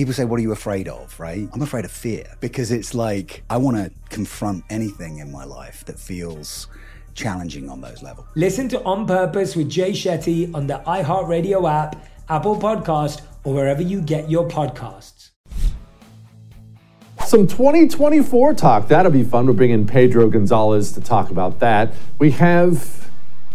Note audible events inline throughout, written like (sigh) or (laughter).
People say, What are you afraid of? Right? I'm afraid of fear because it's like I want to confront anything in my life that feels challenging on those levels. Listen to On Purpose with Jay Shetty on the iHeartRadio app, Apple Podcast, or wherever you get your podcasts. Some 2024 talk. That'll be fun. We're bringing Pedro Gonzalez to talk about that. We have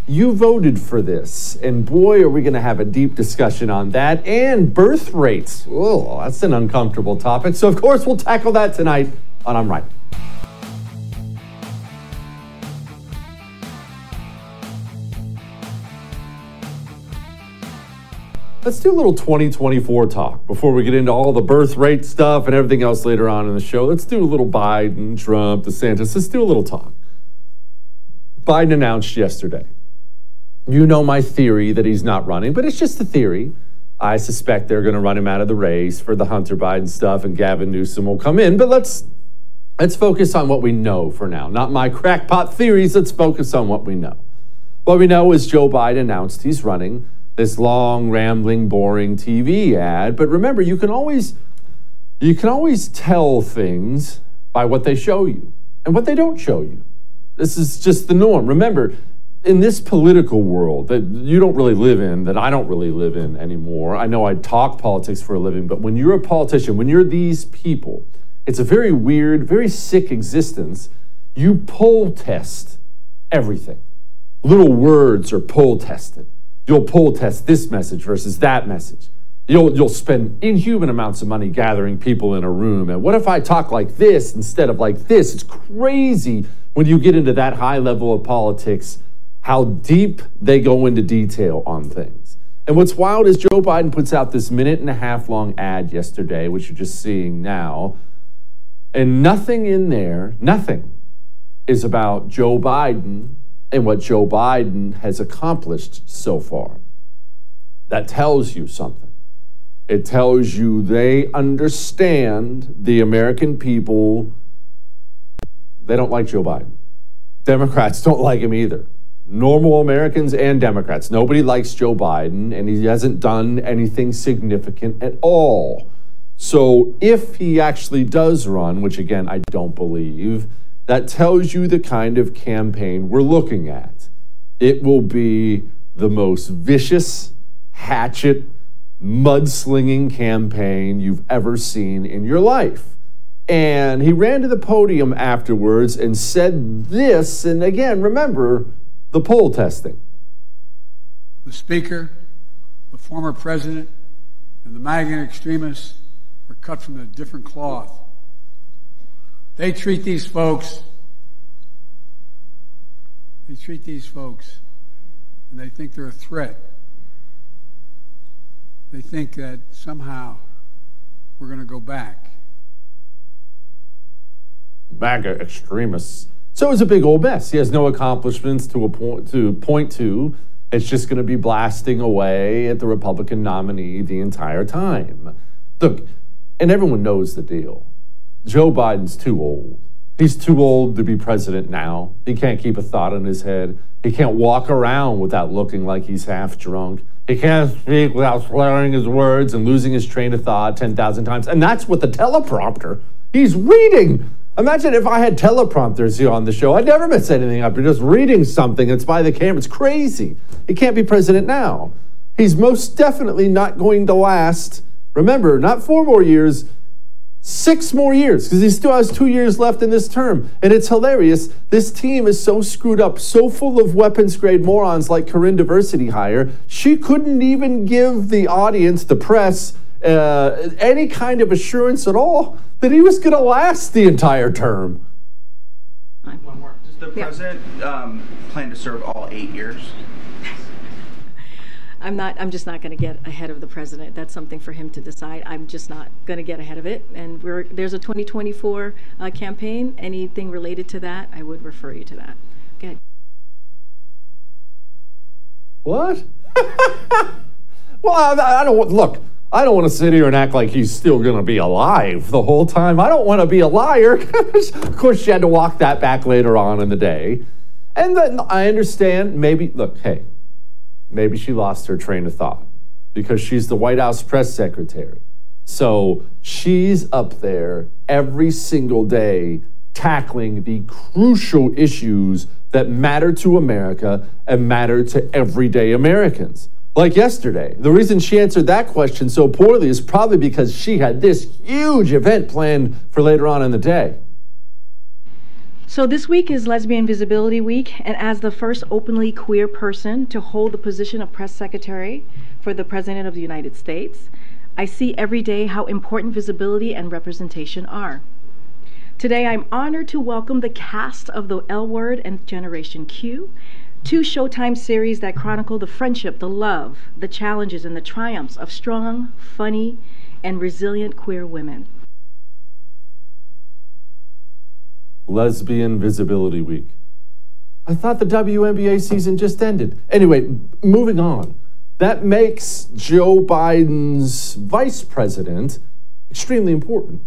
you voted for this, and boy, are we going to have a deep discussion on that and birth rates. Oh, that's an uncomfortable topic. So, of course, we'll tackle that tonight on I'm Right. Let's do a little 2024 talk before we get into all the birth rate stuff and everything else later on in the show. Let's do a little Biden, Trump, DeSantis. Let's do a little talk. Biden announced yesterday. You know my theory that he's not running, but it's just a theory. I suspect they're going to run him out of the race for the Hunter Biden stuff, and Gavin Newsom will come in. But let's let's focus on what we know for now, not my crackpot theories. Let's focus on what we know. What we know is Joe Biden announced he's running this long, rambling, boring TV ad. But remember, you can always you can always tell things by what they show you and what they don't show you. This is just the norm. Remember, in this political world that you don't really live in, that I don't really live in anymore. I know I talk politics for a living, but when you're a politician, when you're these people, it's a very weird, very sick existence. You poll test everything. Little words are poll tested. You'll poll test this message versus that message. You'll, you'll spend inhuman amounts of money gathering people in a room. And what if I talk like this instead of like this? It's crazy when you get into that high level of politics, how deep they go into detail on things. And what's wild is Joe Biden puts out this minute and a half long ad yesterday, which you're just seeing now. And nothing in there, nothing is about Joe Biden and what Joe Biden has accomplished so far. That tells you something. It tells you they understand the American people, they don't like Joe Biden. Democrats (laughs) don't like him either. Normal Americans and Democrats. Nobody likes Joe Biden, and he hasn't done anything significant at all. So if he actually does run, which again, I don't believe, that tells you the kind of campaign we're looking at. It will be the most vicious, hatchet, mudslinging campaign you've ever seen in your life. And he ran to the podium afterwards and said this. And again, remember the poll testing. The Speaker, the former President, and the MAGA extremists are cut from a different cloth. They treat these folks, they treat these folks, and they think they're a threat. They think that somehow we're going to go back. MAGA extremists. So it's a big old mess. He has no accomplishments to, point, to point to. It's just going to be blasting away at the Republican nominee the entire time. Look, and everyone knows the deal. Joe Biden's too old. He's too old to be president now. He can't keep a thought in his head. He can't walk around without looking like he's half drunk. He can't speak without slurring his words and losing his train of thought 10,000 times. And that's what the teleprompter. He's reading. Imagine if I had teleprompters here on the show. I'd never mess anything up. You're just reading something. It's by the camera. It's crazy. He can't be president now. He's most definitely not going to last. Remember, not four more years, six more years, because he still has two years left in this term. And it's hilarious. This team is so screwed up, so full of weapons grade morons like Karine Diversity Hire. She couldn't even give the audience, the press, uh, any kind of assurance at all that he was going to last the entire term. One more. Does the president um, plan to serve all eight years? (laughs) I'm not. I'm just not going to get ahead of the president. That's something for him to decide. I'm just not going to get ahead of it. And we're, there's a 2024 uh, campaign. Anything related to that, I would refer you to that. Good. What? (laughs) well, I, I don't look. I don't want to sit here and act like he's still going to be alive the whole time. I don't want to be a liar. (laughs) of course, she had to walk that back later on in the day. And then I understand maybe, look, hey, maybe she lost her train of thought because she's the White House press secretary. So she's up there every single day tackling the crucial issues that matter to America and matter to everyday Americans. Like yesterday, the reason she answered that question so poorly is probably because she had this huge event planned for later on in the day. So this week is Lesbian Visibility Week, and as the first openly queer person to hold the position of press secretary for the President of the United States, I see every day how important visibility and representation are. Today, I'm honored to welcome the cast of The L Word and Generation Q Two Showtime series that chronicle the friendship, the love, the challenges, and the triumphs of strong, funny, and resilient queer women. Lesbian Visibility Week. I thought the WNBA season just ended. Anyway, moving on. That makes Joe Biden's vice president extremely important.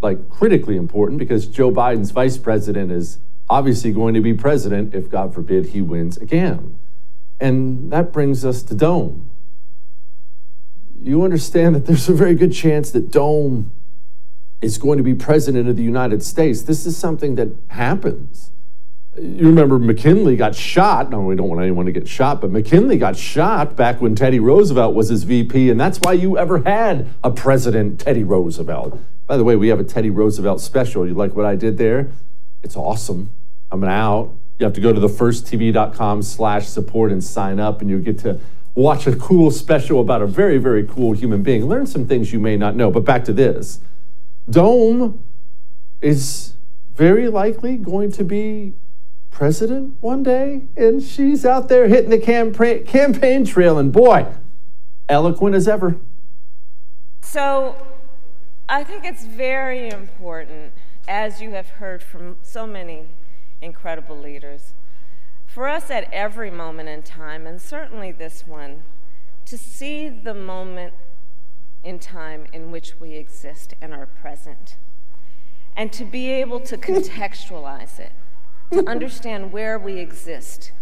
Like critically important because Joe Biden's vice president is obviously going to be president if, God forbid, he wins again. And that brings us to Dome. You understand that there's a very good chance that Dome is going to be president of the United States. This is something that happens. You remember McKinley got shot. No, we don't want anyone to get shot, but McKinley got shot back when Teddy Roosevelt was his VP, and that's why you ever had a president, Teddy Roosevelt. By the way, we have a Teddy Roosevelt special. You like what I did there? It's awesome. I'm out. You have to go to thefirsttv.com slash support and sign up, and you get to watch a cool special about a very, very cool human being. Learn some things you may not know. But back to this Dome is very likely going to be president one day, and she's out there hitting the campaign, campaign trail, and boy, eloquent as ever. So I think it's very important as you have heard from so many incredible leaders, for us at every moment in time, and certainly this one, to see the moment in time in which we exist and are present, and to be able to contextualize it, to understand where we exist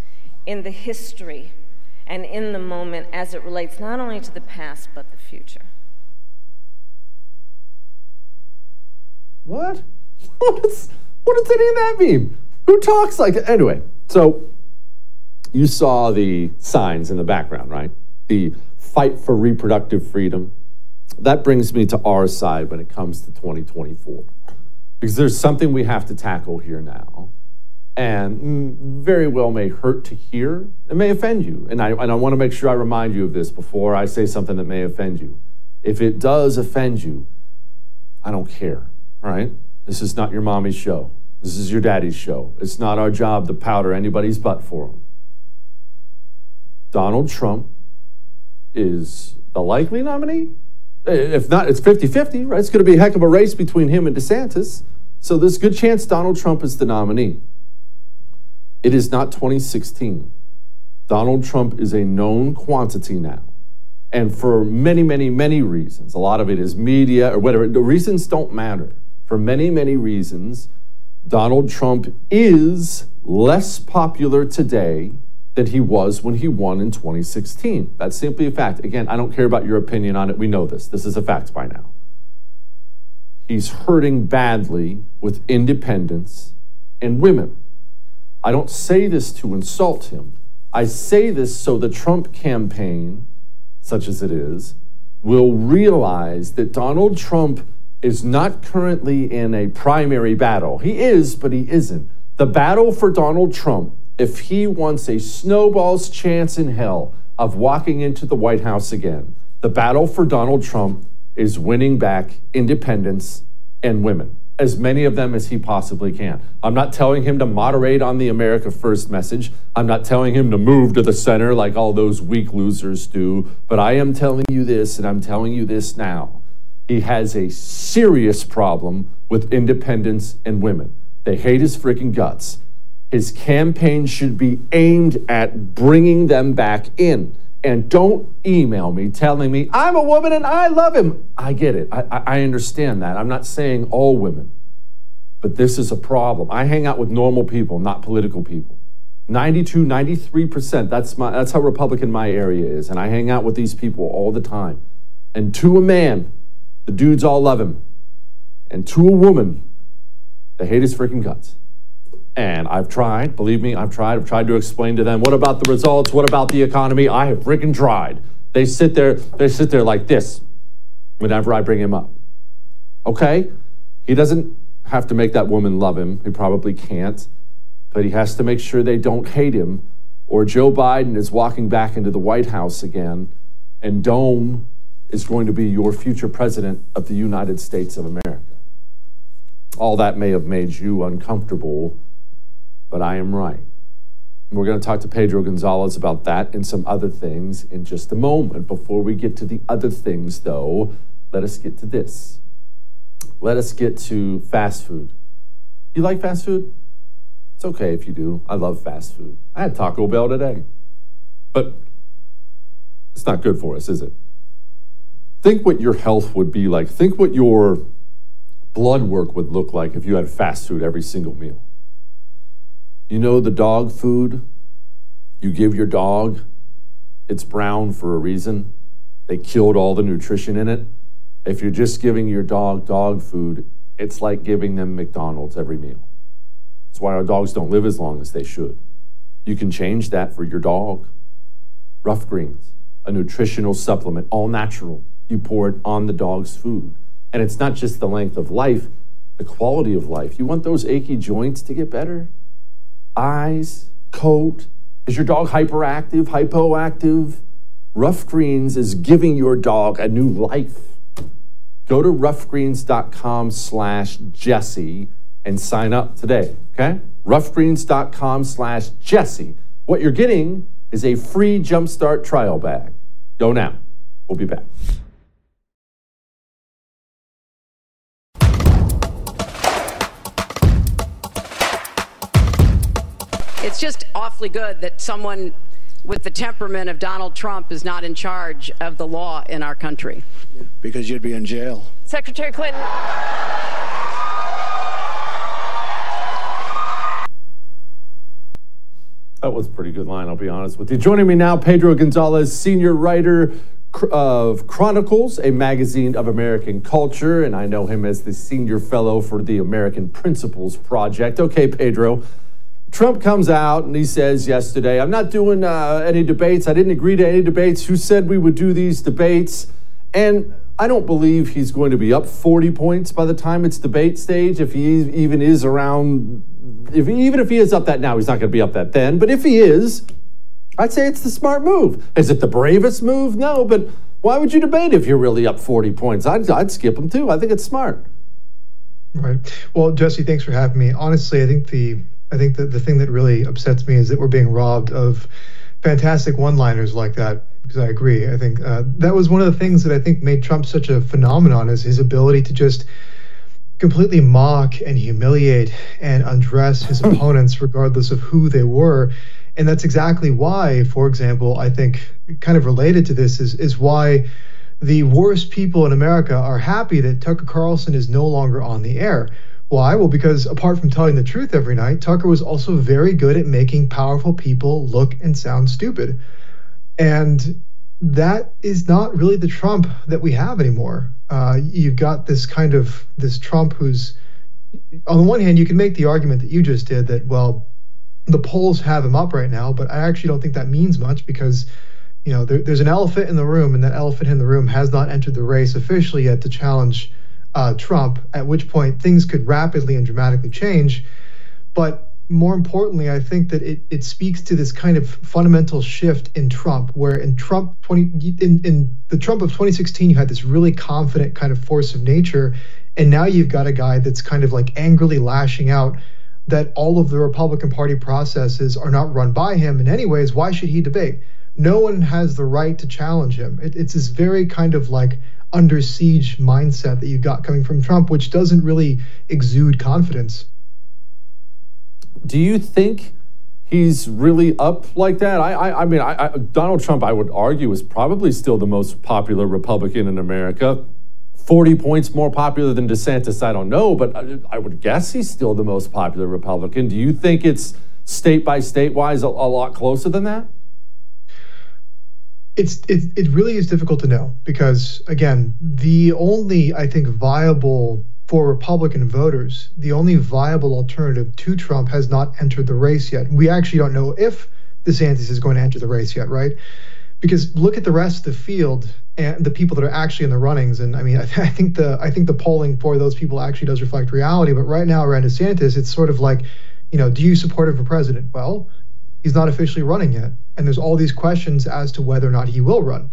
in the history and in the moment as it relates not only to the past but the future. What? (laughs) what, does any of that mean? Who talks like that? Anyway, so you saw the signs in the background, right? The fight for reproductive freedom. That brings me to our side when it comes to 2024. Because there's something we have to tackle here now. And mm, very well may hurt to hear. It may offend you. And I, and I want to make sure I remind you of this before I say something that may offend you. If it does offend you, I don't care, right? This is not your mommy's show. This is your daddy's show. It's not our job to powder anybody's butt for them. Donald Trump is the likely nominee. If not, it's 50 50, right? It's going to be a heck of a race between him and DeSantis. So there's good chance Donald Trump is the nominee. It is not 2016. Donald Trump is a known quantity now. And for many, many, many reasons, a lot of it is media or whatever, the reasons don't matter. For many, many reasons, Donald Trump is less popular today than he was when he won in 2016. That's simply a fact. Again, I don't care about your opinion on it. We know this. This is a fact by now. He's hurting badly with independents and women. I don't say this to insult him. I say this so the Trump campaign, such as it is, will realize that Donald Trump is not currently in a primary battle. He is, but he isn't. The battle for Donald Trump, if he wants a snowball's chance in hell of walking into the White House again, the battle for Donald Trump is winning back independents and women as many of them as he possibly can. I'm not telling him to moderate on the America First message. I'm not telling him to move to the center like all those weak losers do. But I am telling you this, and I'm telling you this now. He has a serious problem with independents and women. They hate his freaking guts. His campaign should be aimed at bringing them back in. And don't email me telling me I'm a woman and I love him. I get it. I, I understand that. I'm not saying all women, but this is a problem. I hang out with normal people, not political people. 92, 93%. That's my that's how Republican my area is. And I hang out with these people all the time. And to a man, the dudes all love him. And to a woman, they hate his freaking guts. And I've tried, believe me, I've tried. I've tried to explain to them what about the results? What about the economy? I have freaking tried. They sit there, they sit there like this whenever I bring him up. Okay? He doesn't have to make that woman love him. He probably can't. But he has to make sure they don't hate him, or Joe Biden is walking back into the White House again, and Dome is going to be your future president of the United States of America. All that may have made you uncomfortable but I am right. We're going to talk to Pedro Gonzalez about that and some other things in just a moment. Before we get to the other things, though, let us get to this. Let us get to fast food. You like fast food? It's okay if you do. I love fast food. I had Taco Bell today. But it's not good for us, is it? Think what your health would be like. Think what your blood work would look like if you had fast food every single meal. You know the dog food you give your dog? It's brown for a reason. They killed all the nutrition in it. If you're just giving your dog dog food, it's like giving them McDonald's every meal. That's why our dogs don't live as long as they should. You can change that for your dog. Rough Greens, a nutritional supplement, all natural. You pour it on the dog's food. And it's not just the length of life, the quality of life. You want those achy joints to get better? eyes, coat? Is your dog hyperactive, hypoactive? Rough Greens is giving your dog a new life. Go to roughgreens.com slash Jesse and sign up today, okay? roughgreens.com slash Jesse. What you're getting is a free Jumpstart trial bag. Go now. We'll be back. Just awfully good that someone with the temperament of Donald Trump is not in charge of the law in our country. Yeah, because you'd be in jail. Secretary Clinton. That was a pretty good line, I'll be honest with you. Joining me now, Pedro Gonzalez, senior writer of Chronicles, a magazine of American culture, and I know him as the senior fellow for the American Principles Project. Okay, Pedro, Trump comes out and he says yesterday, I'm not doing uh, any debates. I didn't agree to any debates. Who said we would do these debates? And I don't believe he's going to be up 40 points by the time it's debate stage. If he even is around, if he, even if he is up that now, he's not going to be up that then. But if he is, I'd say it's the smart move. Is it the bravest move? No, but why would you debate if you're really up 40 points? I'd, I'd skip him too. I think it's smart. Right. Well, Jesse, thanks for having me. Honestly, I think the I think that the thing that really upsets me is that we're being robbed of fantastic one-liners like that. Because I agree. I think uh, that was one of the things that I think made Trump such a phenomenon is his ability to just completely mock and humiliate and undress his (laughs) opponents, regardless of who they were. And that's exactly why, for example, I think kind of related to this is is why the worst people in America are happy that Tucker Carlson is no longer on the air. Why? Well, because apart from telling the truth every night, Tucker was also very good at making powerful people look and sound stupid. And that is not really the Trump that we have anymore. Uh, you've got this kind of this Trump who's, on the one hand, you can make the argument that you just did that, well, the polls have him up right now, but I actually don't think that means much because you know, there, there's an elephant in the room, and that elephant in the room has not entered the race officially yet to challenge uh, Trump, at which point things could rapidly and dramatically change. But more importantly, I think that it, it speaks to this kind of fundamental shift in Trump, where in Trump 20 in, in the Trump of 2016, you had this really confident kind of force of nature, and now you've got a guy that's kind of like angrily lashing out that all of the Republican Party processes are not run by him in any ways. Why should he debate? no one has the right to challenge him. It, it's this very kind of like under siege mindset that you've got coming from Trump, which doesn't really exude confidence. Do you think he's really up like that? I, I, I mean, I, Donald Trump, I would argue, is probably still the most popular Republican in America. 40 points more popular than DeSantis, I don't know, but I, I would guess he's still the most popular Republican. Do you think it's state by state wise a, a lot closer than that? It's it, it really is difficult to know because again the only i think viable for republican voters the only viable alternative to trump has not entered the race yet. We actually don't know if desantis is going to enter the race yet right? Because look at the rest of the field and the people that are actually in the runnings. And i mean (laughs) i, I think the i think the polling for those people actually does reflect reality. But right now around desantis it's sort of like you know do you support him for president? Well he's not officially running yet. And there's all these questions as to whether or not he will run.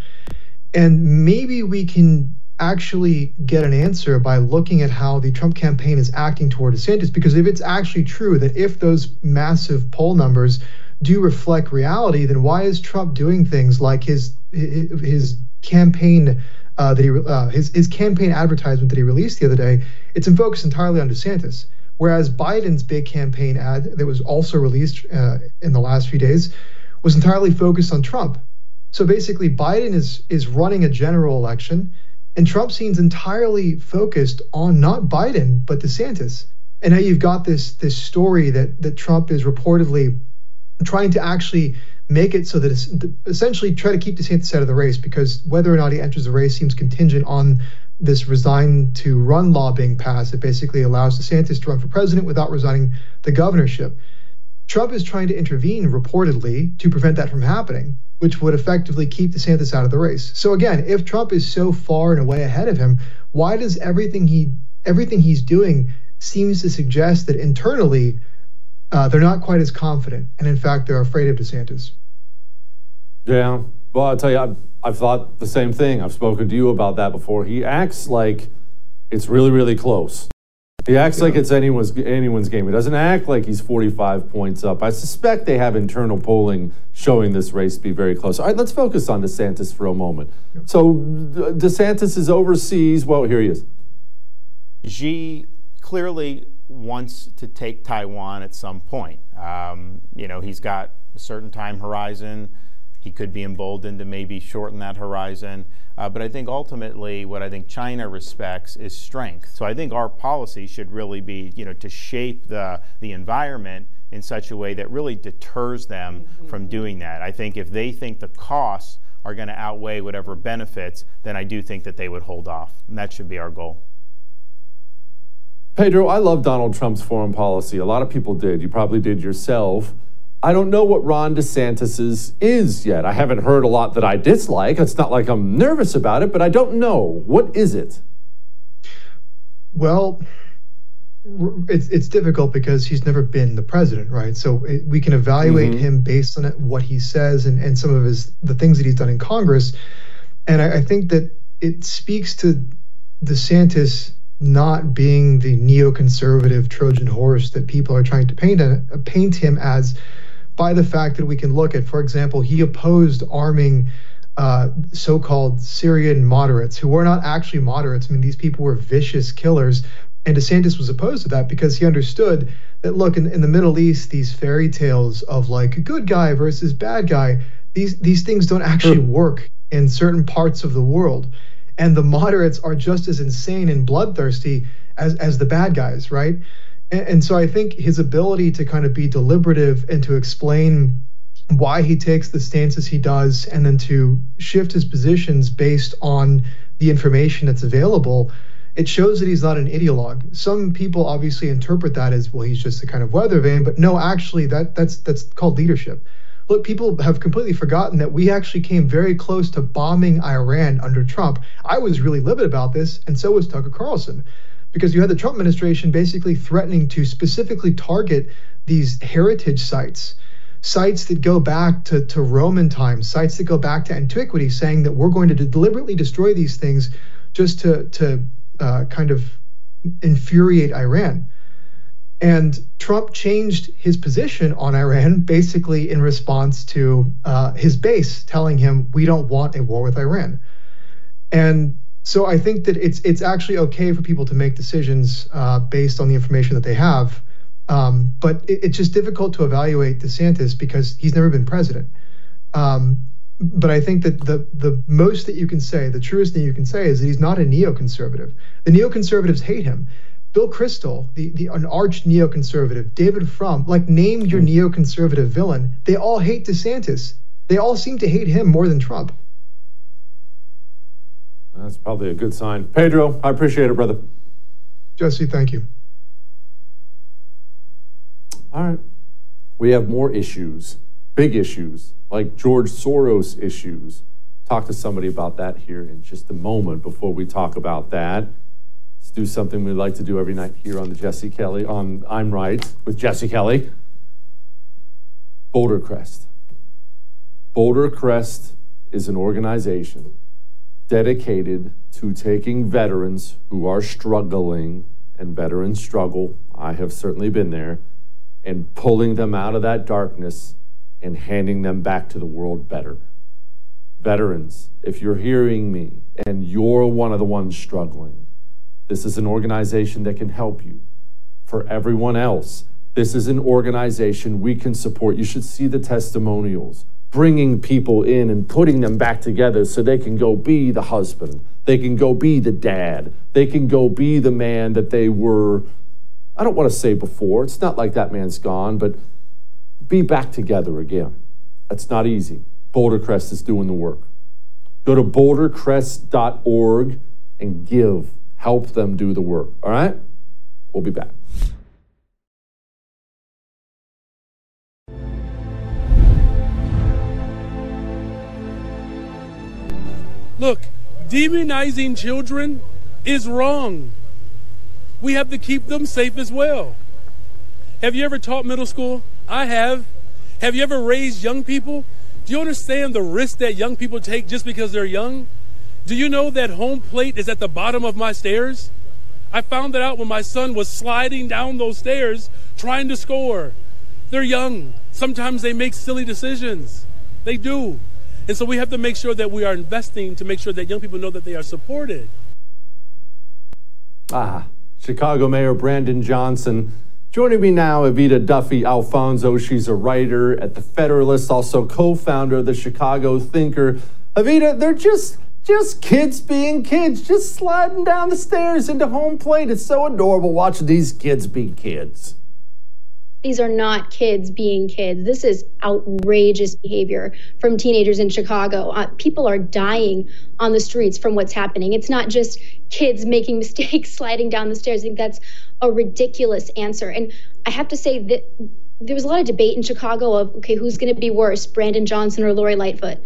And maybe we can actually get an answer by looking at how the Trump campaign is acting toward DeSantis. Because if it's actually true that if those massive poll numbers do reflect reality, then why is Trump doing things like his his campaign uh, that he uh, his his campaign advertisement that he released the other day? It's in focus entirely on DeSantis. Whereas Biden's big campaign ad that was also released uh, in the last few days was entirely focused on Trump. So basically, Biden is is running a general election, and Trump seems entirely focused on not Biden but DeSantis. And now you've got this this story that that Trump is reportedly trying to actually make it so that it's essentially try to keep DeSantis out of the race because whether or not he enters the race seems contingent on this resign to run law being passed that basically allows DeSantis to run for president without resigning the governorship. Trump is trying to intervene reportedly to prevent that from happening, which would effectively keep DeSantis out of the race. So again, if Trump is so far and away ahead of him, why does everything he everything he's doing seems to suggest that internally uh, they're not quite as confident, and in fact they're afraid of DeSantis? Yeah, well, I'll tell you, I've, I've thought the same thing. I've spoken to you about that before. He acts like it's really, really close. He acts yeah. like it's anyone's anyone's game. He doesn't act like he's 45 points up. I suspect they have internal polling showing this race to be very close. All right, let's focus on DeSantis for a moment. Yeah. So DeSantis is overseas. Well, here he is. Xi clearly wants to take Taiwan at some point. Um, you know, he's got a certain time horizon. He could be emboldened to maybe shorten that horizon. Uh, but I think ultimately what I think China respects is strength. So I think our policy should really be, you know, to shape the, the environment in such a way that really deters them mm-hmm. from doing that. I think if they think the costs are going to outweigh whatever benefits, then I do think that they would hold off. And that should be our goal. Pedro, I love Donald Trump's foreign policy. A lot of people did. You probably did yourself. I don't know what Ron DeSantis's is yet. I haven't heard a lot that I dislike. It's not like I'm nervous about it, but I don't know. What is it? Well, it's it's difficult because he's never been the president, right? So it, we can evaluate mm-hmm. him based on it, what he says and, and some of his the things that he's done in Congress. And I, I think that it speaks to DeSantis not being the neoconservative Trojan horse that people are trying to paint, a, uh, paint him as by the fact that we can look at, for example, he opposed arming uh, so-called Syrian moderates who were not actually moderates. I mean, these people were vicious killers, and DeSantis was opposed to that because he understood that look in, in the Middle East, these fairy tales of like good guy versus bad guy, these these things don't actually work in certain parts of the world, and the moderates are just as insane and bloodthirsty as as the bad guys, right? And, so I think his ability to kind of be deliberative and to explain why he takes the stances he does and then to shift his positions based on the information that's available it shows that he's not an ideologue. Some people obviously interpret that as well he's just a kind of weather vane but no actually that that's that's called leadership. Look people have completely forgotten that we actually came very close to bombing iran under trump. I was really livid about this and so was tucker carlson because you had the trump administration basically threatening to specifically target these heritage sites sites that go back to, to Roman times, sites that go back to antiquity, saying that we're going to deliberately destroy these things just to, to uh, kind of infuriate Iran. And Trump changed his position on Iran basically in response to uh, his base telling him, we don't want a war with Iran. And so I think that it's it's actually okay for people to make decisions uh, based on the information that they have. Um, but it, it's just difficult to evaluate DeSantis because he's never been president. Um, but I think that the the most that you can say, the truest thing you can say, is that he's not a neoconservative. The neoconservatives hate him. Bill Kristol, the, the an arch neoconservative, David Frum, like name your neoconservative villain. They all hate DeSantis. They all seem to hate him more than Trump. That's probably a good sign. Pedro, I appreciate it, brother. Jesse, thank you. All right. We have more issues, big issues, like George Soros issues. Talk to somebody about that here in just a moment before we talk about that. Let's do something we like to do every night here on the Jesse Kelly, on I'm Right with Jesse Kelly. Boulder Crest. Boulder Crest is an organization dedicated to taking veterans who are struggling, and veterans struggle. I have certainly been there and pulling them out of that darkness and handing them back to the world better. Veterans, if you're hearing me and you're one of the ones struggling, this is an organization that can help you. For everyone else, this is an organization we can support. You should see the testimonials, bringing people in and putting them back together so they can go be the husband, they can go be the dad, they can go be the man that they were I don't want to say before, it's not like that man's gone, but be back together again. That's not easy. Boulder Crest is doing the work. Go to bouldercrest.org and give. Help them do the work. All right? We'll be back. Look, demonizing children is wrong we have to keep them safe as well. Have you ever taught middle school? I have. Have you ever raised young people? Do you understand the risk that young people take just because they're young? Do you know that home plate is at the bottom of my stairs? I found that out when my son was sliding down those stairs trying to score. They're young. Sometimes they make silly decisions. They do. And so we have to make sure that we are investing to make sure that young people know that they are supported. Ah, Chicago Mayor Brandon Johnson. Joining me now, Evita Duffy Alfonso. She's a writer at The Federalist, also co-founder of the Chicago Thinker. Evita, they're just just kids being kids, just sliding down the stairs into home plate. It's so adorable watching these kids be kids these are not kids being kids. This is outrageous behavior from teenagers in Chicago. Uh, people are dying on the streets from what's happening. It's not just kids making (laughs) mistakes sliding down the stairs. I think that's a ridiculous answer. And I have to say that there was a lot of debate in Chicago of, okay, who's going to be worse, Brandon Johnson or Lori Lightfoot?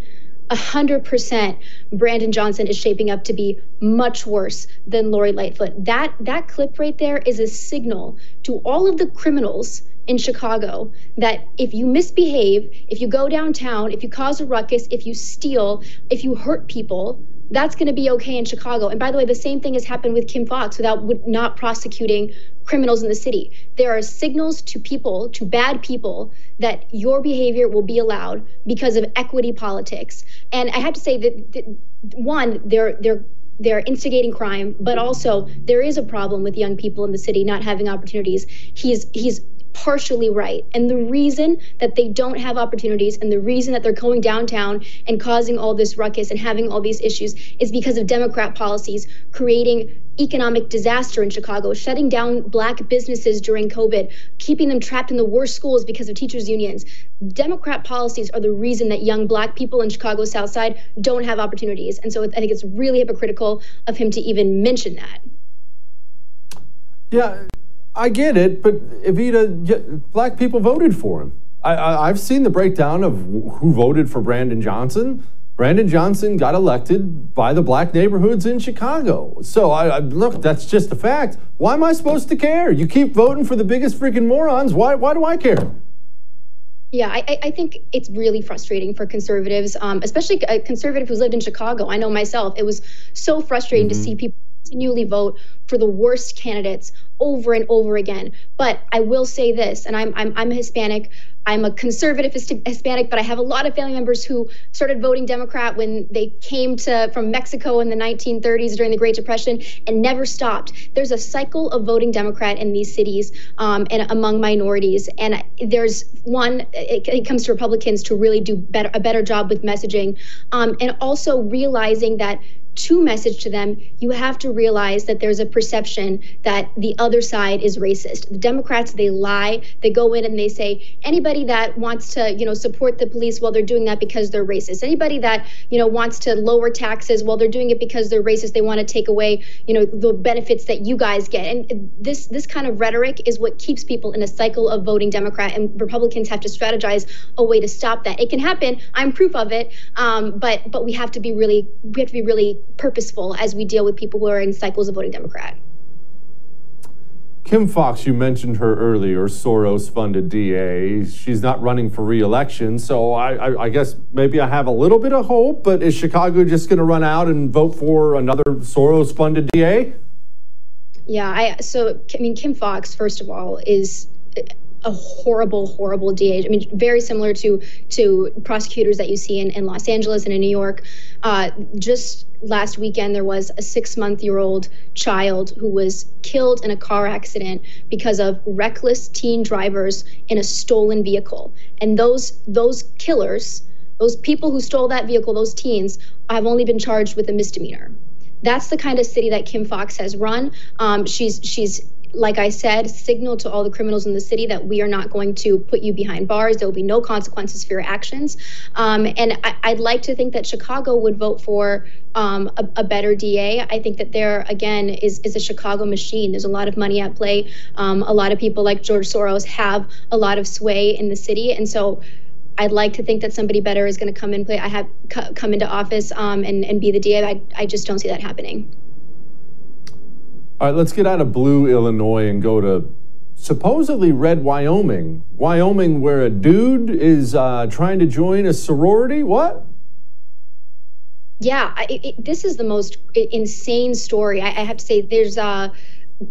100% Brandon Johnson is shaping up to be much worse than Lori Lightfoot. That that clip right there is a signal to all of the criminals in Chicago that if you misbehave, if you go downtown, if you cause a ruckus, if you steal, if you hurt people, that's going to be okay in Chicago. And by the way, the same thing has happened with Kim Foxx without not prosecuting criminals in the city. There are signals to people, to bad people, that your behavior will be allowed because of equity politics. And I have to say that, that one, they're they're they're instigating crime, but also there is a problem with young people in the city not having opportunities. He's he's partially right. And the reason that they don't have opportunities and the reason that they're going downtown and causing all this ruckus and having all these issues is because of Democrat policies creating economic disaster in Chicago, shutting down black businesses during COVID, keeping them trapped in the worst schools because of teachers' unions. Democrat policies are the reason that young black people in Chicago's South Side don't have opportunities. And so I think it's really hypocritical of him to even mention that. Yeah, I get it, but Evita, black people voted for him. I, have seen the breakdown of who voted for Brandon Johnson. Brandon Johnson got elected by the black neighborhoods in Chicago. So I, I, look, that's just a fact. Why am I supposed to care? You keep voting for the biggest freaking morons. Why? Why do I care? Yeah, I, I think it's really frustrating for conservatives, um, especially a conservative who's lived in Chicago. I know myself. It was so frustrating mm-hmm. to see people continually vote for the worst candidates over and over again. But I will say this, and I'm I'm, I'm Hispanic. I'm a conservative Hispanic, but I have a lot of family members who started voting Democrat when they came to from Mexico in the 1930s during the Great Depression and never stopped. There's a cycle of voting Democrat in these cities um, and among minorities, and there's one. It, it, comes to Republicans to really do better a better job with messaging, um, and also realizing that to message to them, you have to realize that there's a perception that the other side is racist. The Democrats, they lie. They go in and they say anybody that wants to, you know, support the police, well, they're doing that because they're racist. Anybody that, you know, wants to lower taxes, well, they're doing it because they're racist. They want to take away, you know, the benefits that you guys get. And this this kind of rhetoric is what keeps people in a cycle of voting Democrat. And Republicans have to strategize a way to stop that. It can happen. I'm proof of it. Um, but but we have to be really we have to be really purposeful as we deal with people who are in cycles of voting Democrat. Kim Foxx, you mentioned her earlier, Soros funded DA. She's not running for reelection, so I, I, I, guess maybe I have a little bit of hope, but is Chicago just going to run out and vote for another Soros funded DA? Yeah, I so I mean Kim Foxx first of all, is a horrible, horrible DA. I mean, very similar to to prosecutors that you see in, in Los Angeles and in New York. Uh, just last weekend, there was a six month year old child who was killed in a car accident because of reckless teen drivers in a stolen vehicle. And those those killers, those people who stole that vehicle, those teens, have only been charged with a misdemeanor that's the kind of city that Kim Foxx has run. Um, she's she's like I said, signal to all the criminals in the city that we are not going to put you behind bars. There will be no consequences for your actions. Um, and I, would like to think that Chicago would vote for um, a, a, better DA. I think that there, again, is, is a Chicago machine. There's a lot of money at play. Um, a lot of people like George Soros have a lot of sway in the city. And so I'd like to think that somebody better is going to come in play. I have come into office um, and, and be the DA. I, I just don't see that happening. All right, let's get out of blue Illinois and go to supposedly red Wyoming. Wyoming, where a dude is uh, trying to join a sorority. What? Yeah, it, this is the most insane story. I, I have to say, there's a,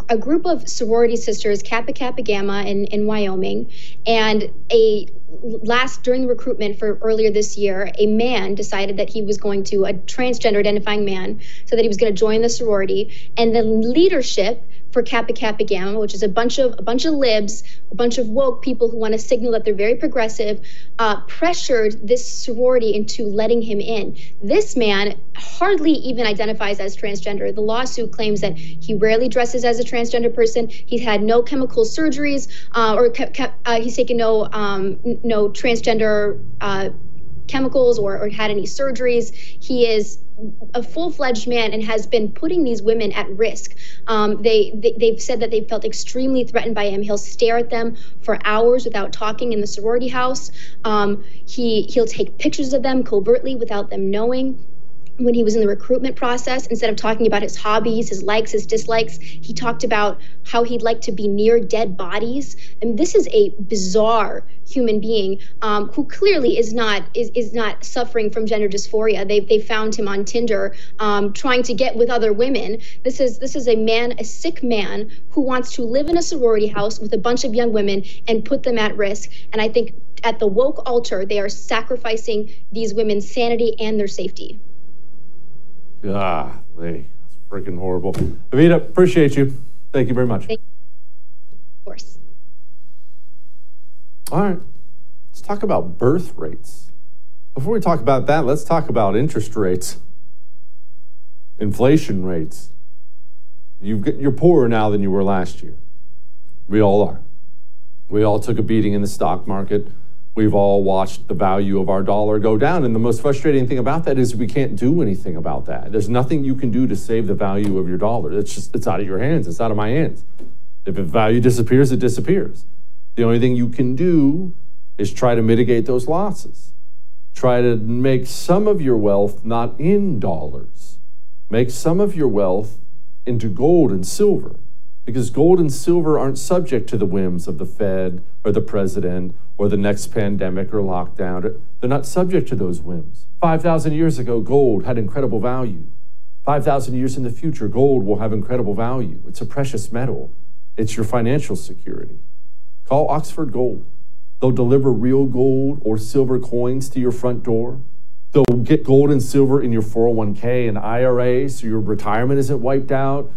a group of sorority sisters, Kappa Kappa Gamma, in, in Wyoming, and a last during the recruitment for earlier this year, a man decided that he was going to a transgender identifying man, so that he was going to join the sorority, and the leadership for Kappa Kappa Gamma, which is a bunch of a bunch of libs, a bunch of woke people who want to signal that they're very progressive, uh, pressured this sorority into letting him in. This man hardly even identifies as transgender. The lawsuit claims that he rarely dresses as a transgender person. He's had no chemical surgeries, uh, or uh, he's taken no um, no transgender uh, chemicals or, or had any surgeries. He is a full-fledged man and has been putting these women at risk. Um, they, they have said that they felt extremely threatened by him. He'll stare at them for hours without talking in the sorority house. Um, he he'll take pictures of them covertly without them knowing. When he was in the recruitment process, instead of talking about his hobbies, his likes, his dislikes, he talked about how he'd like to be near dead bodies. And this is a bizarre human being um, who clearly is not is, is not suffering from gender dysphoria. They they found him on Tinder um, trying to get with other women. This is this is a man, a sick man who wants to live in a sorority house with a bunch of young women and put them at risk. And I think at the woke altar, they are sacrificing these women's sanity and their safety. Ah, that's freaking horrible. Evita, appreciate you. Thank you very much. You. Of course. All right. Let's talk about birth rates. Before we talk about that, let's talk about interest rates, inflation rates. You've, you're poorer now than you were last year. We all are. We all took a beating in the stock market. We've all watched the value of our dollar go down. And the most frustrating thing about that is we can't do anything about that. There's nothing you can do to save the value of your dollar. It's just, it's out of your hands. It's out of my hands. If the value disappears, it disappears. The only thing you can do is try to mitigate those losses. Try to make some of your wealth not in dollars. Make some of your wealth into gold and silver because gold and silver aren't subject to the whims of the Fed or the president or the next pandemic or lockdown. They're not subject to those whims. 5,000 years ago, gold had incredible value. 5,000 years in the future, gold will have incredible value. It's a precious metal, it's your financial security. Call Oxford Gold. They'll deliver real gold or silver coins to your front door. They'll get gold and silver in your 401k and IRA so your retirement isn't wiped out.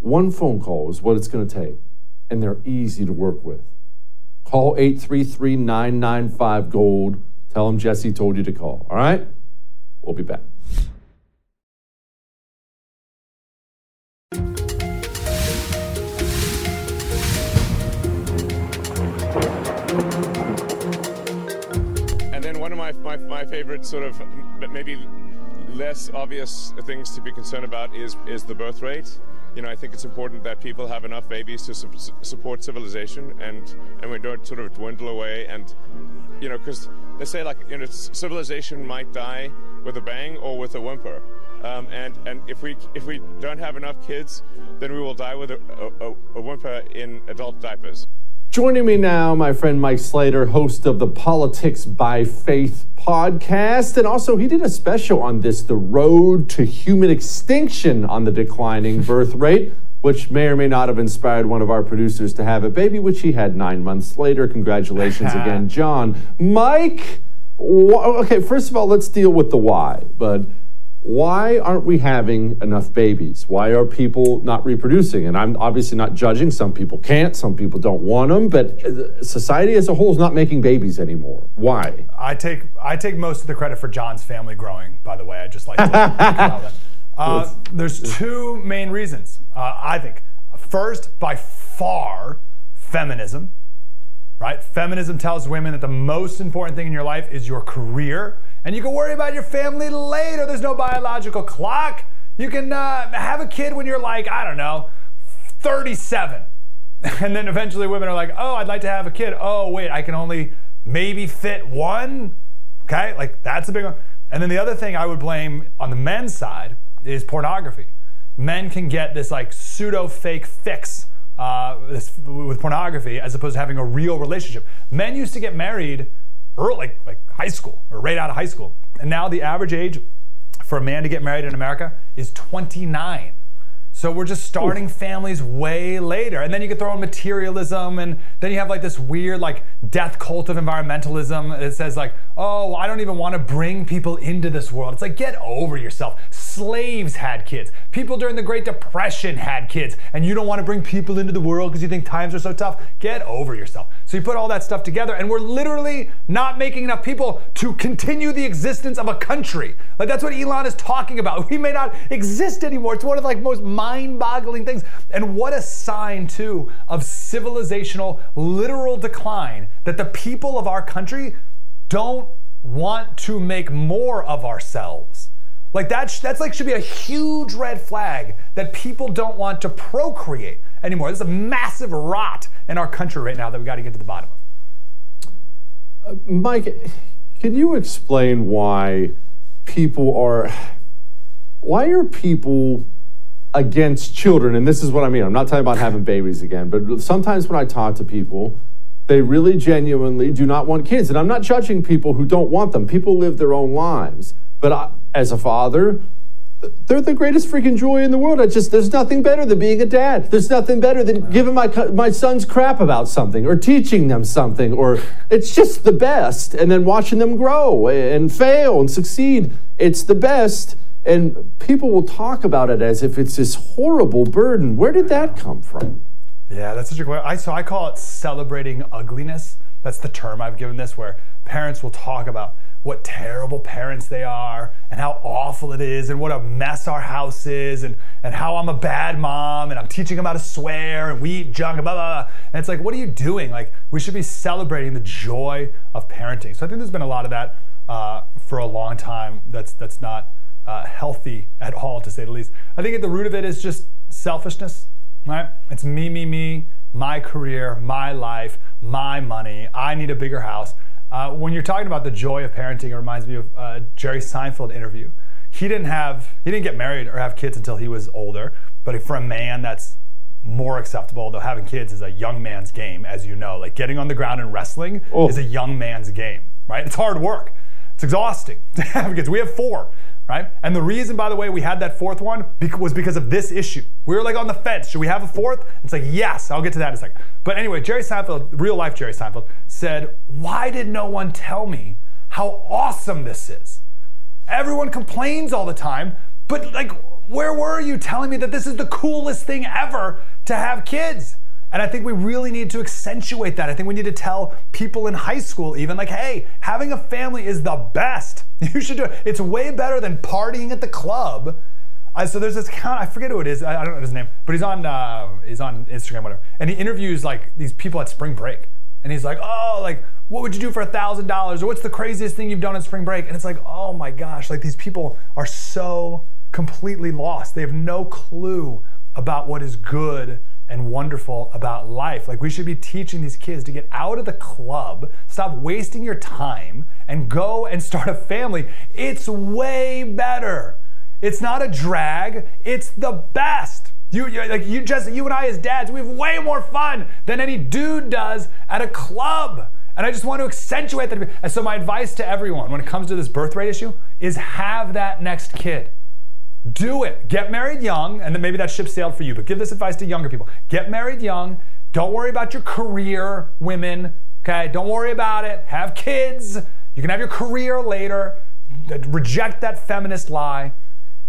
One phone call is what it's going to take, and they're easy to work with. Call 833 995 Gold. Tell them Jesse told you to call. All right? We'll be back. And then one of my, my, my favorite sort of but maybe less obvious things to be concerned about is, is the birth rate you know, I think it's important that people have enough babies to su- support civilization, and and we don't sort of dwindle away. And you know, because they say like you know, civilization might die with a bang or with a whimper. Um, and and if we if we don't have enough kids, then we will die with a, a, a whimper in adult diapers. Joining me now, my friend Mike Slater, host of the Politics by Faith podcast. And also, he did a special on this The Road to Human Extinction on the Declining (laughs) Birth Rate, which may or may not have inspired one of our producers to have a baby, which he had nine months later. Congratulations (laughs) again, John. Mike, okay, first of all, let's deal with the why. But why aren't we having enough babies? Why are people not reproducing? And I'm obviously not judging. Some people can't, some people don't want them, but society as a whole is not making babies anymore. Why? I take I take most of the credit for John's family growing. By the way, I just like to that. (laughs) Uh, there's two main reasons. Uh, I think first, by far, feminism. Right? Feminism tells women that the most important thing in your life is your career and you can worry about your family later. There's no biological clock. You can uh, have a kid when you're like, I don't know, 37. (laughs) And then eventually women are like, oh, I'd like to have a kid. Oh, wait, I can only maybe fit one. Okay, like that's a big one. And then the other thing I would blame on the men's side is pornography. Men can get this like pseudo fake fix uh, with pornography as opposed to having a real relationship. Men used to get married early, like, like high school or right out of high school. And now the average age for a man to get married in America is 29. So we're just starting Ooh. families way later. And then you can throw in materialism, and then you have like this weird like death cult of environmentalism. It says like, oh, I don't even want to bring people into this world. It's like, get over yourself. Slaves had kids. People during the Great Depression had kids. And you don't want to bring people into the world because you think times are so tough. Get over yourself. So you put all that stuff together, and we're literally not making enough people to continue the existence of a country. Like that's what Elon is talking about. (laughs) We may not exist anymore. It's one of like most mind-boggling things. And what a sign too of civilizational literal decline that the people of our country don't want to make more of ourselves. Like that, that's like should be a huge red flag that people don't want to procreate anymore. There's a massive rot in our country right now that we got to get to the bottom of. Uh, Mike, can you explain why people are why are people against children? And this is what I mean. I'm not talking about having babies again, but sometimes when I talk to people, they really genuinely do not want kids. And I'm not judging people who don't want them. People live their own lives. But I, as a father, they're the greatest freaking joy in the world. I just there's nothing better than being a dad. There's nothing better than giving my my sons crap about something or teaching them something or it's just the best. And then watching them grow and fail and succeed. It's the best. And people will talk about it as if it's this horrible burden. Where did that come from? Yeah, that's such a great. I so I call it celebrating ugliness. That's the term I've given this, where parents will talk about what terrible parents they are and how awful it is and what a mess our house is and, and how I'm a bad mom and I'm teaching them how to swear and we eat junk and blah, blah, blah. And it's like, what are you doing? Like, we should be celebrating the joy of parenting. So I think there's been a lot of that uh, for a long time that's, that's not uh, healthy (laughs) at all, to say the least. I think at the root of it is just selfishness, right? It's me, me, me, my career, my life, my money. I need a bigger house. Uh, when you're talking about the joy of parenting, it reminds me of uh, Jerry Seinfeld interview. He didn't have he didn't get married or have kids until he was older. But for a man, that's more acceptable. Though having kids is a young man's game, as you know. Like getting on the ground and wrestling oh. is a young man's game, right? It's hard work. It's exhausting (laughs) to have kids. We have four right? And the reason, by the way, we had that fourth one was because of this issue. We were like on the fence. Should we have a fourth? It's like, yes, I'll get to that in a second. But anyway, Jerry Seinfeld, real life Jerry Seinfeld, said, Why did no one tell me how awesome this is? Everyone complains all the time, but like, where were you telling me that this is the coolest thing ever to have kids? And I think we really need to accentuate that. I think we need to tell people in high school, even like, hey, having a family is the best. (laughs) You should do it. It's way better than partying at the club. Uh, so there's this account, I forget who it is, I, I don't know his name, but he's on uh, he's on Instagram, whatever. And he interviews like these people at spring break. And he's like, oh, like, what would you do for a thousand dollars? Or what's the craziest thing you've done at spring break? And it's like, oh my gosh, like these people are so completely lost. They have no clue about what is good and wonderful about life. Like we should be teaching these kids to get out of the club, stop wasting your time, and go and start a family. It's way better. It's not a drag. It's the best. You like you just you and I as dads, we have way more fun than any dude does at a club. And I just want to accentuate that. And so my advice to everyone when it comes to this birth rate issue is have that next kid. Do it. Get married young, and then maybe that ship sailed for you, but give this advice to younger people. Get married young. Don't worry about your career, women. Okay? Don't worry about it. Have kids. You can have your career later. Reject that feminist lie.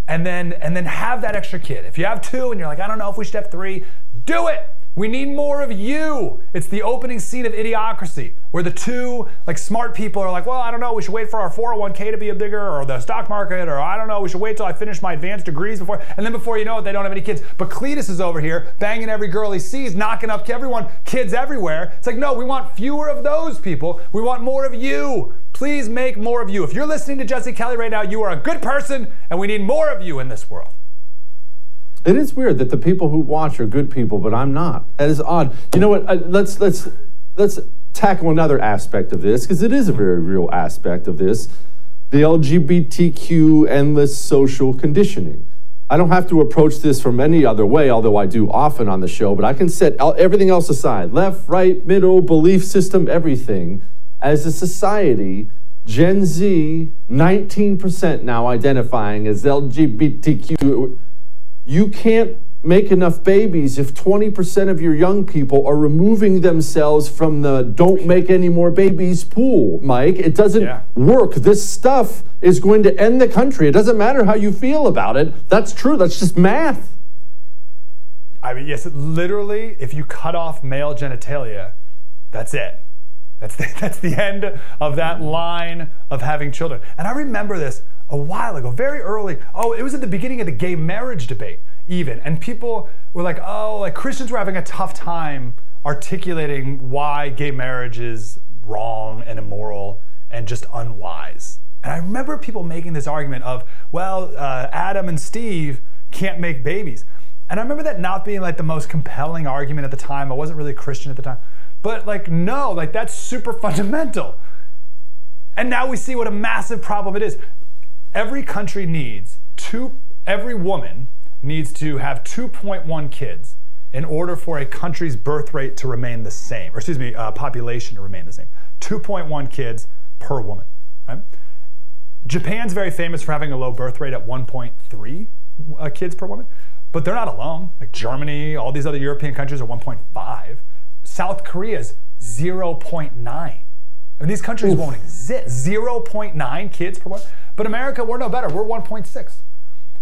And then and then have that extra kid. If you have two and you're like, I don't know if we should have three, do it. We need more of you. It's the opening scene of Idiocracy, where the two like smart people are like, well, I don't know, we should wait for our 401k to be a bigger, or the stock market, or I don't know, we should wait till I finish my advanced degrees before, and then before you know it, they don't have any kids. But Cletus is over here banging every girl he sees, knocking up everyone, kids everywhere. It's like, no, we want fewer of those people. We want more of you. Please make more of you. If you're listening to Jesse Kelly right now, you are a good person, and we need more of you in this world. It is weird that the people who watch are good people, but I'm not. That is odd. You know what? Uh, let's let's let's tackle another aspect of this because it is a very real aspect of this: the LGBTQ endless social conditioning. I don't have to approach this from any other way, although I do often on the show. But I can set everything else aside—left, right, middle, belief system, everything. As a society, Gen Z, 19% now identifying as LGBTQ you can't make enough babies if 20% of your young people are removing themselves from the don't make any more babies pool, Mike. It doesn't yeah. work. This stuff is going to end the country. It doesn't matter how you feel about it. That's true. That's just math. I mean, yes, literally, if you cut off male genitalia, that's it. That's the, (laughs) that's the end of that line of having children. And I remember this a while ago, very early. Oh, it was at the beginning of the gay marriage debate, even. And people were like, oh, like Christians were having a tough time articulating why gay marriage is wrong and immoral and just unwise. And I remember people making this argument of, well, uh, Adam and Steve can't make babies. And I remember that not being like the most compelling argument at the time. I wasn't really a Christian at the time. But like, no, like that's super fundamental. And now we see what a massive problem it is. Every country needs two every woman needs to have 2.1 kids in order for a country's birth rate to remain the same, or excuse me, uh, population to remain the same. 2.1 kids per woman, right? Japan's very famous for having a low birth rate at 1.3 uh, kids per woman, but they're not alone. Like Germany, all these other European countries are 1.5. South Korea's 0.9. I And these countries Oof. won't exist. 0.9 kids per woman. But America, we're no better. We're 1.6.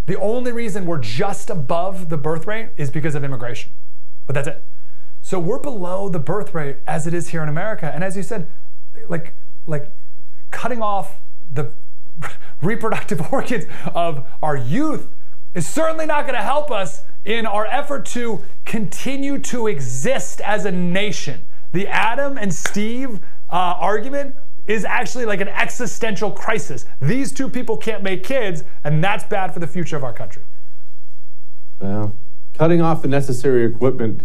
The only reason we're just above the birth rate is because of immigration. But that's it. So we're below the birth rate as it is here in America. And as you said, like like cutting off the (laughs) reproductive (laughs) organs of our youth is certainly not going to help us in our effort to continue to exist as a nation. The Adam and Steve uh, argument is actually like an existential crisis. These two people can't make kids, and that's bad for the future of our country. Well, cutting off the necessary equipment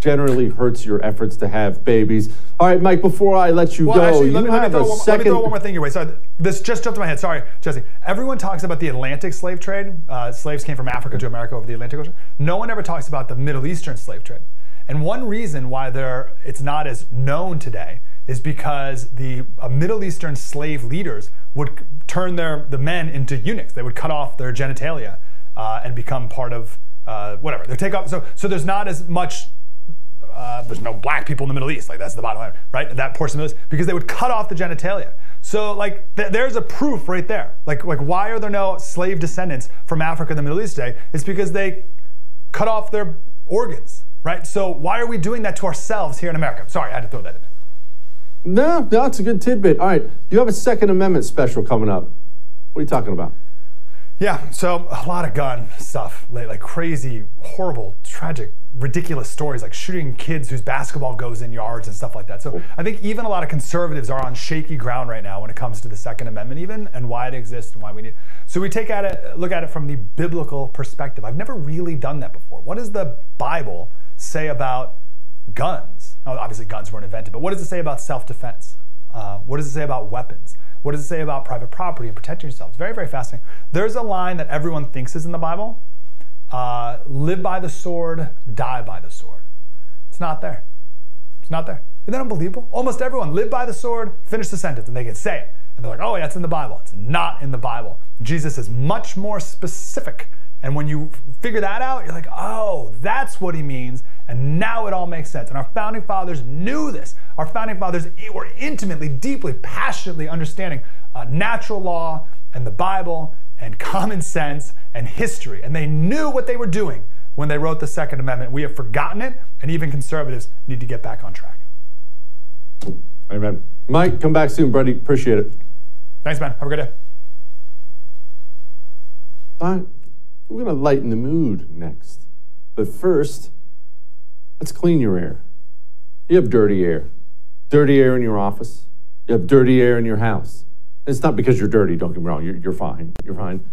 generally hurts your efforts to have babies. All right, Mike, before I let you well, go, actually, you let, me, have let, me a one, second... let me throw one more thing your way. Sorry, this just jumped in my head. Sorry, Jesse. Everyone talks about the Atlantic slave trade. Uh, slaves came from Africa to America over the Atlantic Ocean. No one ever talks about the Middle Eastern slave trade. And one reason why there it's not as known today is because the uh, Middle Eastern slave leaders would turn their the men into eunuchs. They would cut off their genitalia uh, and become part of uh, whatever. They take off. So so there's not as much uh, there's no black people in the Middle East. Like that's the bottom line, right? That portion of this because they would cut off the genitalia. So like th- there's a proof right there. Like like why are there no slave descendants from Africa and the Middle East today? It's because they cut off their organs, right? So why are we doing that to ourselves here in America? Sorry, I had to throw that in there. No, no, it's a good tidbit. All right, Do you have a Second Amendment special coming up. What are you talking about? Yeah, so a lot of gun stuff, like, like crazy, horrible, tragic, ridiculous stories, like shooting kids whose basketball goes in yards and stuff like that. So I think even a lot of conservatives are on shaky ground right now when it comes to the Second Amendment, even and why it exists and why we need. So we take at it, look at it from the biblical perspective. I've never really done that before. What does the Bible say about guns? Now, obviously, guns weren't invented, but what does it say about self-defense? Uh, what does it say about weapons? What does it say about private property and protecting yourself? It's very, very fascinating. There's a line that everyone thinks is in the Bible uh, live by the sword, die by the sword. It's not there. It's not there. Isn't that unbelievable? Almost everyone live by the sword, finish the sentence, and they can say it. And they're like, oh, yeah, it's in the Bible. It's not in the Bible. Jesus is much more specific. And when you figure that out, you're like, oh, that's what he means. And now it all makes sense. And our founding fathers knew this. Our founding fathers were intimately, deeply, passionately understanding uh, natural law and the Bible and common sense and history. And they knew what they were doing when they wrote the Second Amendment. We have forgotten it, and even conservatives need to get back on track. Amen. Mike, come back soon, buddy. Appreciate it. Thanks, man. Have a good day. All right. We're going to lighten the mood next. But first, Let's clean your air. You have dirty air. Dirty air in your office. You have dirty air in your house. It's not because you're dirty, don't get me wrong. You're, you're fine. You're fine.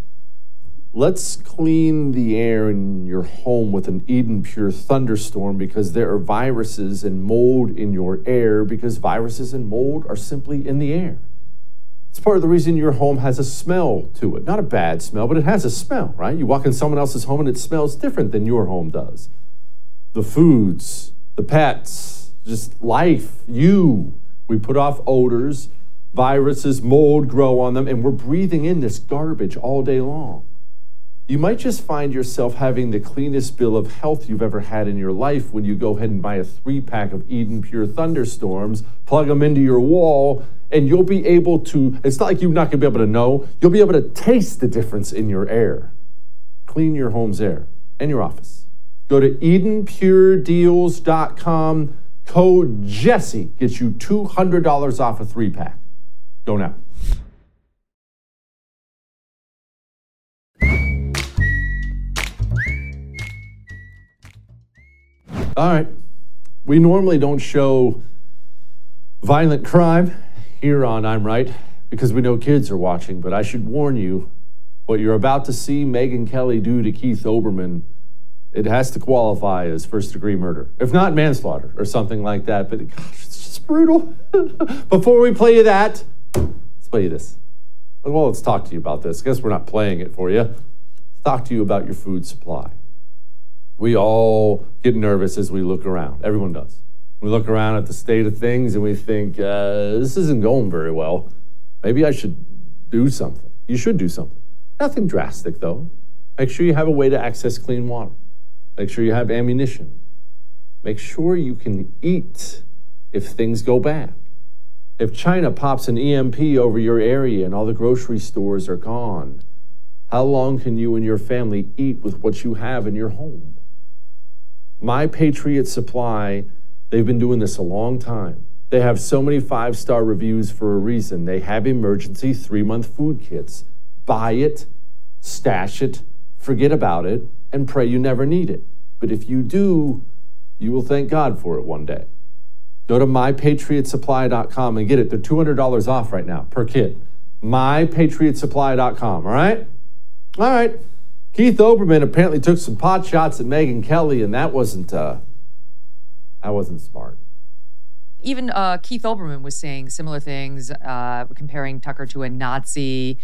Let's clean the air in your home with an Eden Pure thunderstorm because there are viruses and mold in your air because viruses and mold are simply in the air. It's part of the reason your home has a smell to it. Not a bad smell, but it has a smell, right? You walk in someone else's home and it smells different than your home does the foods, the pets, just life, you. We put off odors, viruses, mold grow on them, and we're breathing in this garbage all day long. You might just find yourself having the cleanest bill of health you've ever had in your life when you go ahead and buy a three pack of Eden Pure Thunderstorms, plug them into your wall, and you'll be able to. It's not like you're not going to be able to know, you'll be able to taste the difference in your air. Clean your home's air and your office. Go to EdenPureDeals.com. Code Jesse gets you $200 off a three pack. Go now. All right. We normally don't show violent crime here on I'm Right because we know kids are watching, but I should warn you what you're about to see Megyn Kelly do to Keith Olbermann it has to qualify as first degree murder, if not manslaughter or something like that. But gosh, it's just brutal. (laughs) Before we play you that, let's play you this. Well, let's talk to you about this. I guess we're not playing it for you. Let's talk to you about your food supply. We all get nervous as we look around. Everyone does. We look around at the state of things and we think, uh, this isn't going very well. Maybe I should do something. You should do something. Nothing drastic, though. Make sure you have a way to access clean water. Make sure you have ammunition. Make sure you can eat if things go bad. If China pops an EMP over your area and all the grocery stores are gone, how long can you and your family eat with what you have in your home? My Patriot Supply, they've been doing this a long time. They have so many five star reviews for a reason. They have emergency three month food kits. Buy it, stash it, forget about it, and pray you never need it. But if you do, you will thank God for it one day. Go to mypatriotsupply.com and get it. They're $200 off right now per kit. Mypatriotsupply.com, all right? All right. Keith Olbermann apparently took some pot shots at Megyn Kelly, and that wasn't uh, that wasn't smart. Even uh, Keith Olbermann was saying similar things, uh, comparing Tucker to a Nazi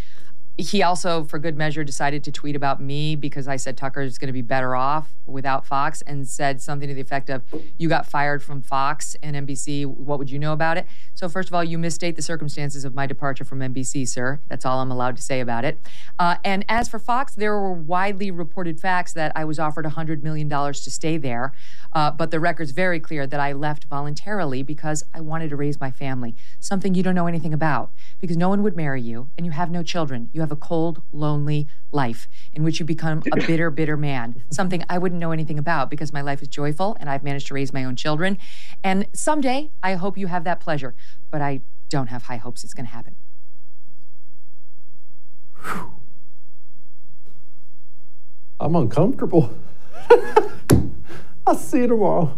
he also, for good measure, decided to tweet about me because I said Tucker is going to be better off without Fox and said something to the effect of, You got fired from Fox and NBC. What would you know about it? So, first of all, you misstate the circumstances of my departure from NBC, sir. That's all I'm allowed to say about it. Uh, and as for Fox, there were widely reported facts that I was offered $100 million to stay there. Uh, but the record's very clear that I left voluntarily because I wanted to raise my family, something you don't know anything about, because no one would marry you and you have no children. You have a cold, lonely life in which you become a (laughs) bitter, bitter man, something I wouldn't know anything about because my life is joyful and I've managed to raise my own children. And someday I hope you have that pleasure, but I don't have high hopes it's going to happen. I'm uncomfortable. (laughs) I'll see you tomorrow.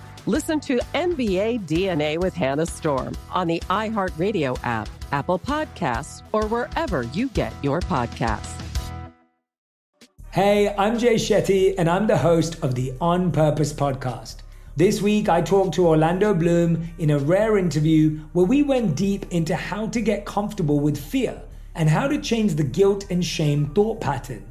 Listen to NBA DNA with Hannah Storm on the iHeartRadio app, Apple Podcasts, or wherever you get your podcasts. Hey, I'm Jay Shetty, and I'm the host of the On Purpose podcast. This week, I talked to Orlando Bloom in a rare interview where we went deep into how to get comfortable with fear and how to change the guilt and shame thought pattern.